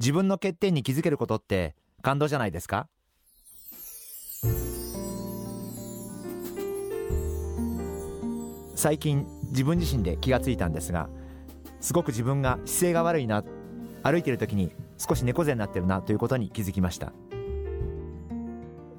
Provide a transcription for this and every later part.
自分の欠点に気づけることって感動じゃないですか？最近自分自身で気がついたんですがすごく自分が姿勢が悪いな歩いてる時に少し猫背になってるなということに気づきました。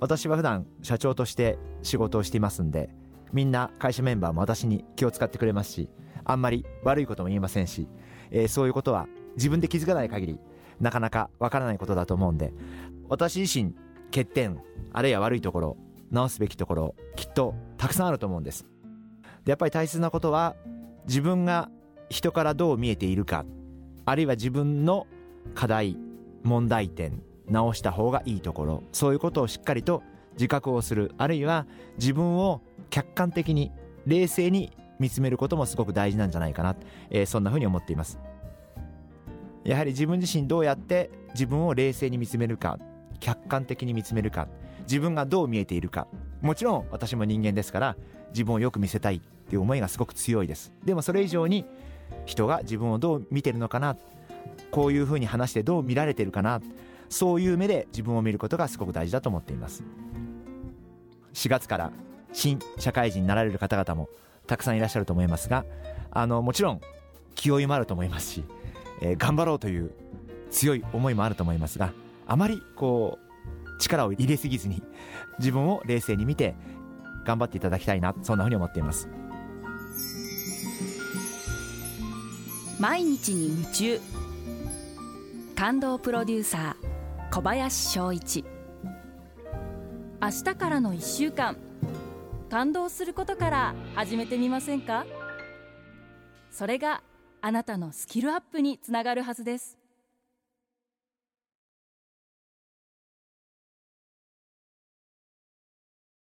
私は普段社長として仕事をしていますんでみんな会社メンバーも私に気を使ってくれますしあんまり悪いことも言いませんし、えー、そういうことは自分で気づかない限りなかなかわからないことだと思うんで私自身欠点あるいは悪いところ直すべきところきっとたくさんあると思うんです。でやっぱり大切なことは自分が人からどう見えているかあるいは自分の課題問題点直した方がいいところそういうことをしっかりと自覚をするあるいは自分を客観的に冷静に見つめることもすごく大事なんじゃないかな、えー、そんなふうに思っています。やはり自分自身どうやって自分を冷静に見つめるか客観的に見つめるか自分がどう見えているか。もちろん私も人間ですから自分をよく見せたいっていう思いがすごく強いです。でもそれ以上に人が自分をどう見てるのかなこういうふうに話してどう見られてるかなそういう目で自分を見ることがすごく大事だと思っています。4月から新社会人になられる方々もたくさんいらっしゃると思いますがあのもちろん気負いもあると思いますし、えー、頑張ろうという強い思いもあると思いますがあまりこう力を入れすぎずに自分を冷静に見て頑張っていただきたいなそんなふうに思っています。毎日に夢中。感動プロデューサー小林翔一。明日からの1週間感動することから始めてみませんか？それがあなたのスキルアップにつながるはずです。